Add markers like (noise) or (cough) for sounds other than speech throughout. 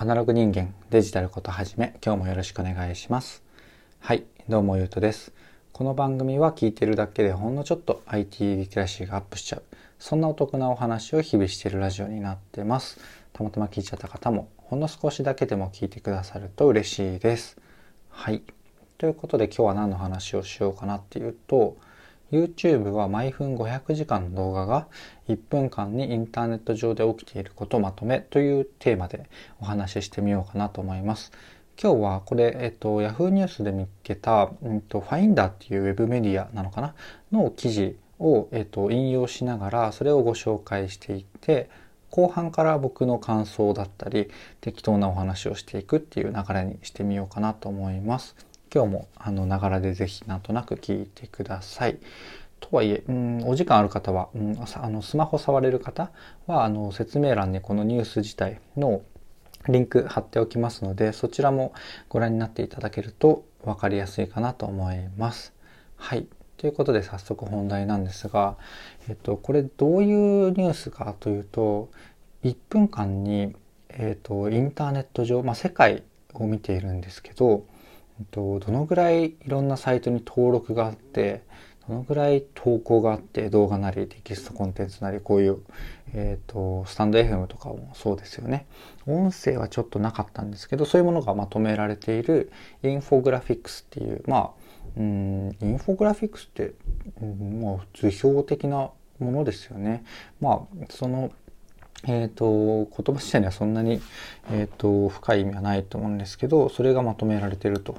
アナログ人間デジタルことはじめ今日もよろしくお願いします。はいどうもゆうとです。この番組は聞いてるだけでほんのちょっと IT リテラシーがアップしちゃう。そんなお得なお話を日々しているラジオになってます。たまたま聞いちゃった方もほんの少しだけでも聞いてくださると嬉しいです。はい。ということで今日は何の話をしようかなっていうと YouTube は毎分500時間の動画が1分間にインターネット上で起きていることをまとめというテーマでお話ししてみようかなと思います。今日はこれ、えっと、Yahoo ニュースで見つけた、うんと、Finder っていうウェブメディアなのかなの記事を、えっと、引用しながらそれをご紹介していって後半から僕の感想だったり適当なお話をしていくっていう流れにしてみようかなと思います。今日もあのながらでぜひなんとなく聞いてください。とはいえ、うん、お時間ある方は、うん、あのスマホ触れる方はあの説明欄にこのニュース自体のリンク貼っておきますのでそちらもご覧になっていただけると分かりやすいかなと思います。はい。ということで早速本題なんですが、えっと、これどういうニュースかというと1分間に、えっと、インターネット上、まあ、世界を見ているんですけどとどのぐらいいろんなサイトに登録があってどのぐらい投稿があって動画なりテキストコンテンツなりこういう、えーと、スタンド FM とかもそうですよね音声はちょっとなかったんですけどそういうものがまとめられているインフォグラフィックスっていうまあうんインフォグラフィックスって、うん、まあ図表的なものですよね。まあそのえーと、言葉自体にはそんなに、えーと、深い意味はないと思うんですけどそれがまとめられてると,、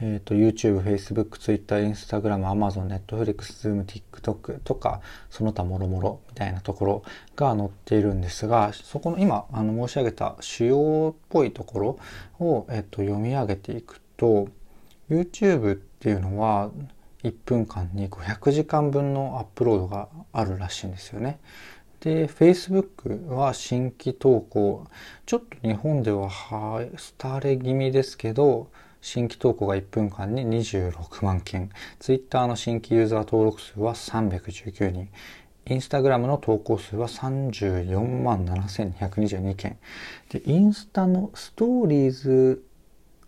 えーと、YouTube、Facebook、Twitter、Instagram、Amazon、Netflix、Zoom、TikTok とかその他もろもろみたいなところが載っているんですがそこの今あの申し上げた主要っぽいところを、えー、と読み上げていくと YouTube っていうのは1分間に500時間分のアップロードがあるらしいんですよね。で、Facebook は新規投稿、ちょっと日本ではは廃れ気味ですけど、新規投稿が1分間に26万件、Twitter の新規ユーザー登録数は319人、インスタグラムの投稿数は34万7222件。で、インスタのストーリーズ、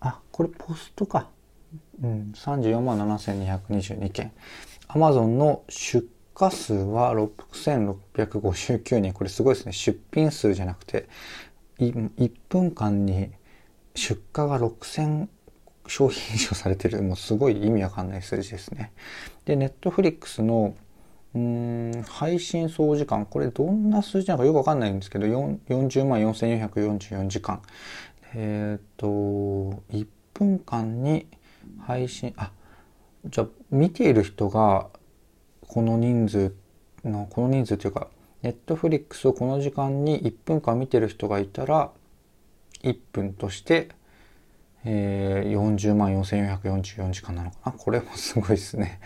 あ、これポストか。うん、34万7222件。アマゾンの出荷数は6659人。これすごいですね。出品数じゃなくて、1分間に出荷が6000商品以上されてる。もうすごい意味わかんない数字ですね。で、ネットフリックスのうん配信総時間。これどんな数字なのかよくわかんないんですけど、40万4444時間。えっ、ー、と、1分間に配信、あ、じゃあ見ている人がこの人数のこの人数というかネットフリックスをこの時間に1分間見てる人がいたら1分として、えー、40万4444時間なのかな？これもすごいですね。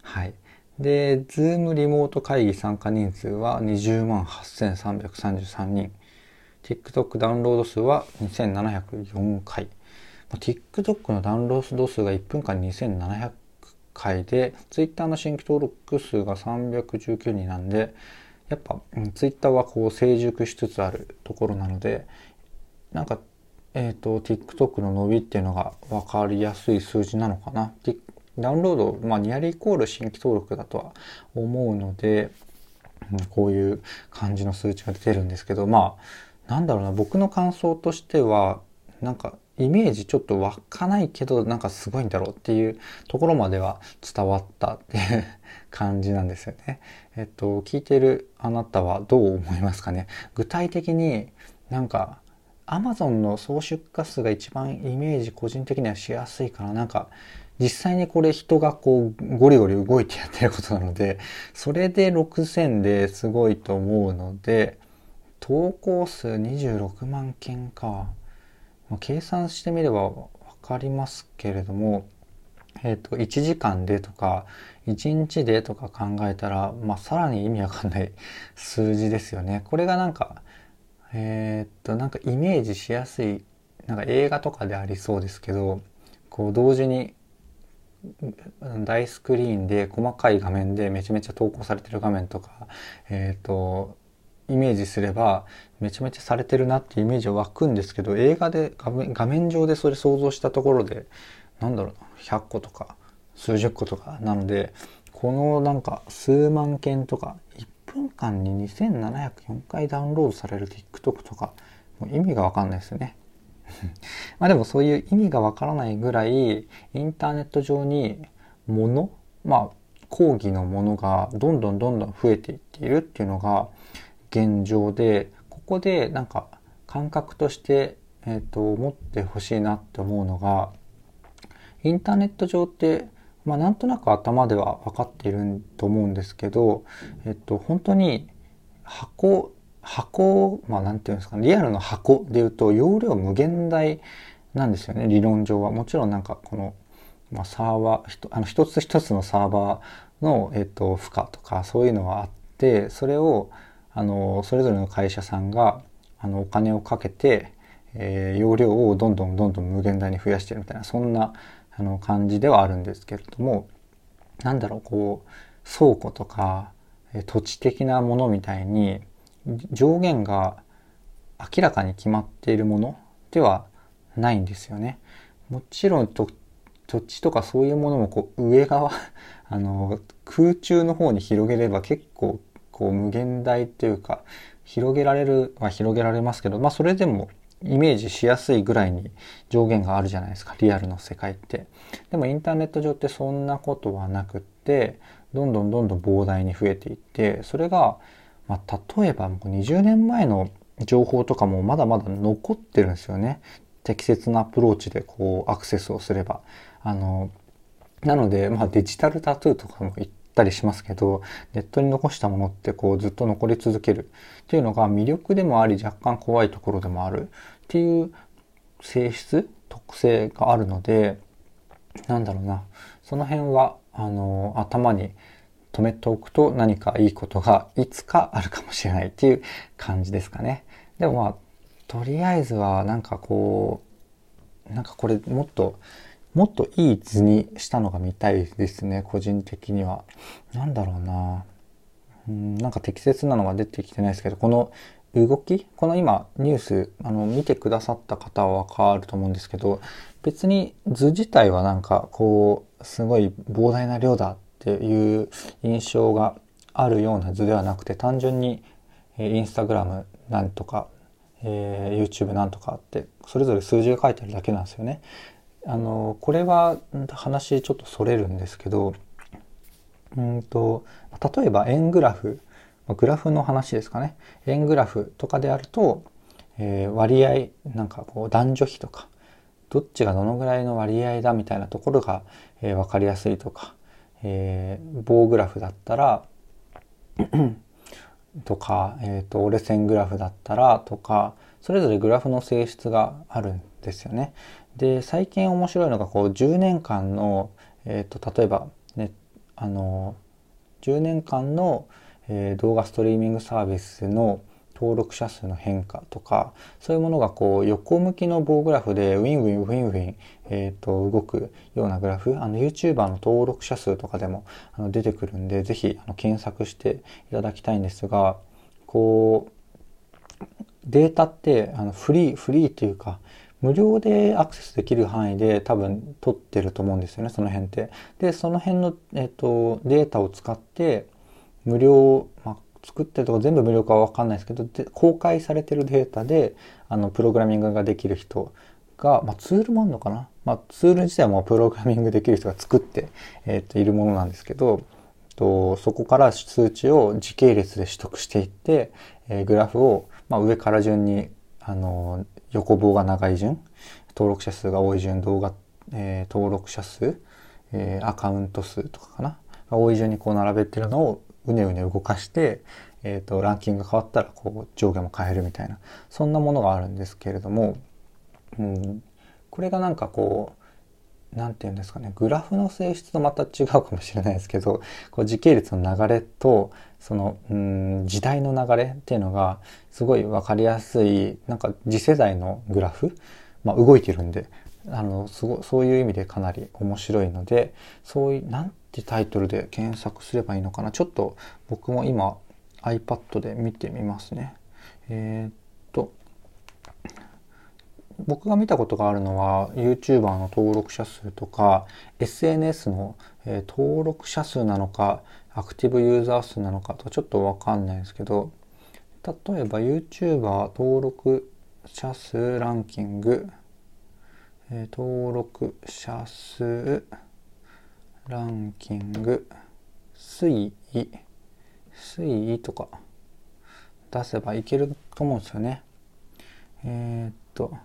はい。で、ズームリモート会議参加人数は20万8333人。TikTok ダウンロード数は2704回。TikTok のダウンロード数が1分間2700回で、ツイッターの新規登録数が319人なんで、やっぱ、ツイッターはこう成熟しつつあるところなので、なんか、えっ、ー、と、TikTok の伸びっていうのが分かりやすい数字なのかな。ダウンロード、まあ、ニアリーイコール新規登録だとは思うので、うんこういう感じの数値が出てるんですけど、まあ、なんだろうな、僕の感想としては、なんか、イメージちょっと湧かないけどなんかすごいんだろうっていうところまでは伝わったっていう感じなんですよね。(laughs) えっと、聞いてるあなたはどう思いますかね？具体的になんか Amazon の総出荷数が一番イメージ個人的にはしやすいからなんか実際にこれ人がこうゴリゴリ動いてやってることなのでそれで6000ですごいと思うので投稿数26万件か。まあ、計算してみれば分かりますけれども、えっ、ー、と、1時間でとか、1日でとか考えたら、まあ、さらに意味わかんない (laughs) 数字ですよね。これがなんか、えっ、と、なんかイメージしやすい、なんか映画とかでありそうですけど、こう、同時に大スクリーンで細かい画面でめちゃめちゃ投稿されてる画面とか、えっ、と、イメージすればめちゃめちゃされてるなっていうイメージは湧くんですけど映画で画面画面上でそれ想像したところでなんだろうな100個とか数十個とかなのでこのなんか数万件とか1分間に2704回ダウンロードされる TikTok とかもう意味がわかんないですよね。(laughs) まあでもそういう意味がわからないぐらいインターネット上にものまあ講義のものがどんどんどんどん増えていっているっていうのが現状でここでなんか感覚として、えーと、持ってほしいなって思うのがインターネット上ってまあ、なんとなく頭では分かっていると思うんですけど、えっと、本当に箱箱まあ何て言うんですかねリアルの箱で言うと容量無限大なんですよね理論上は。もちろんなんかこの、まあ、サーバーあの一つ一つのサーバーの、えっと、負荷とかそういうのはあってそれをあのそれぞれの会社さんがあのお金をかけて、えー、容量をどんどんどんどん無限大に増やしてるみたいなそんなあの感じではあるんですけれどもなんだろうこう倉庫とか土地的なものみたいに上限が明らかに決まっているものではないんですよね。もちろん土地とかそういうものもこう上側 (laughs) あの空中の方に広げれば結構こう無限大というか広げられるは広げられますけどまあそれでもイメージしやすいぐらいに上限があるじゃないですかリアルの世界って。でもインターネット上ってそんなことはなくってどんどんどんどん膨大に増えていってそれが、まあ、例えばもう20年前の情報とかもまだまだ残ってるんですよね。適切なアプローチでこうアクセスをすれば。あのなので、まあ、デジタルタトゥーとかも言ったりしますけどネットに残したものってこうずっと残り続ける。っていうのが魅力でもあり若干怖いところでもある。っていう性質特性があるのでなんだろうな。その辺はあの頭に止めておくと何かいいことがいつかあるかもしれない。っていう感じですかね。でもまあとりあえずはなんかこうなんかこれもっともっといい図にしたのが見たいですね、個人的には。なんだろうな。うん、なんか適切なのが出てきてないですけど、この動きこの今ニュースあの見てくださった方はわかると思うんですけど別に図自体はなんかこうすごい膨大な量だっていう印象があるような図ではなくて単純にインスタグラムなんとか、えー、YouTube なんとかってそれぞれ数字が書いてあるだけなんですよね。あのこれは話ちょっとそれるんですけどうんと例えば円グラフグラフの話ですかね円グラフとかであると、えー、割合なんかこう男女比とかどっちがどのぐらいの割合だみたいなところが、えー、分かりやすいとか、えー、棒グラフだったら (clears throat) とか、えーと折れ線グラフだったらとかそれぞれグラフの性質があるんですよね。で最近面白いのがこう10年間の、えーと、例えばねあの10年間の、えー、動画ストリーミングサービスの登録者数の変化とかそういうものがこう横向きの棒グラフでウィンウィンウィンウィン、えーと、動くようなグラフあの YouTuber の登録者数とかでもあの出てくるんで是非検索していただきたいんですがこうデータってあのフリーフリーっていうか無料でアクセスできる範囲で多分取ってると思うんですよねその辺って。でその辺の、えっと、データを使って無料、まあ、作ってるとこ全部無料かは分かんないですけどで公開されてるデータであのプログラミングができる人が、まあ、ツールもあるのかな、まあ、ツール自体もプログラミングできる人が作って、えっといるものなんですけど、とそこから数値を時系列で取得していって、えー、グラフを、まあ、上から順にあの横棒が長い順登録者数が多い順動画、えー、登録者数、えー、アカウント数とかかなが多い順にこう並べてるのをうねうね動かして、えーと、ランキングが変わったらこう上下も変えるみたいなそんなものがあるんですけれども、うん、これがなんかこう何て言うんですかねグラフの性質とまた違うかもしれないですけどこう時系列の流れとそのうん時代の流れっていうのがすごい分かりやすいなんか次世代のグラフ、まあ、動いてるんであのすごそういう意味でかなり面白いのでそういうなんてタイトルで検索すればいいのかなちょっと僕も今 iPad で見てみますね。えー、っと、僕が見たことがあるのは YouTuber の登録者数とか SNS の、えー、登録者数なのかアクティブユーザー数なのかとちょっとわかんないですけど例えば YouTuber 登録者数ランキング、えー、登録者数ランキング推移推移とか出せばいけると思うんですよね。えー、っと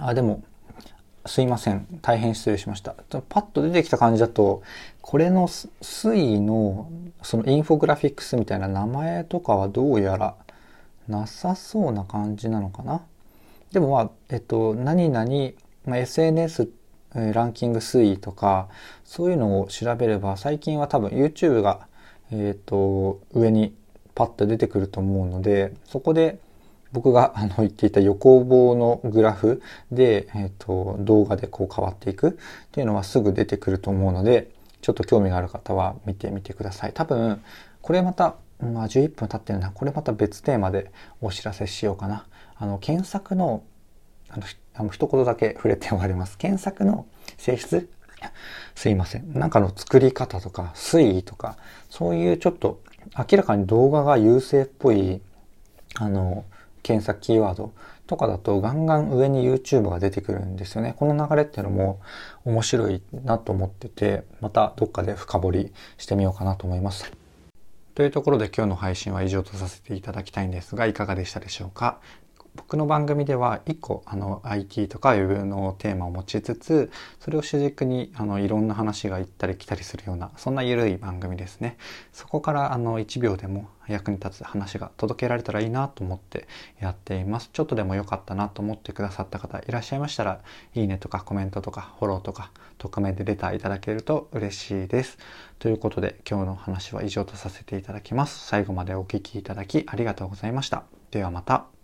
あでもすいません。大変失礼しました。パッと出てきた感じだとこれの推移のそのインフォグラフィックスみたいな名前とかはどうやらなさそうな感じなのかな？でもまあえっと何々、まあ、SNS ランキング推移とかそういうのを調べれば最近は多分 YouTube が、えっと上にパッと出てくると思うのでそこで僕があの言っていた横棒のグラフで、えっと動画でこう変わっていくっていうのはすぐ出てくると思うのでちょっと興味がある方は見てみてください。多分これまたまあ11分経ってるなこれまた別テーマでお知らせしようかな。あの検索のあのあの一言だけ触れて終わります。検索の性質？すいません。なんかの作り方とか推移とかそういうちょっと明らかに動画が優勢っぽいあの検索キーワードとかだとガンガン上に YouTube が出てくるんですよね。この流れっていうのも面白いなと思ってて、またどっかで深掘りしてみようかなと思います。というところで今日の配信は以上とさせていただきたいんですが、いかがでしたでしょうか？僕の番組では1個あの IT とか Web のテーマを持ちつつそれを主軸にあのいろんな話が行ったり来たりするようなそんな緩い番組ですね。そこからあの1秒でも役に立つ話が届けられたらいいなと思ってやっています。ちょっとでも良かったなと思ってくださった方いらっしゃいましたらいいねとかコメントとかフォローとか匿名でレターいただけると嬉しいです。ということで今日の話は以上とさせていただきます。最後までお聴きいただきありがとうございました。ではまた。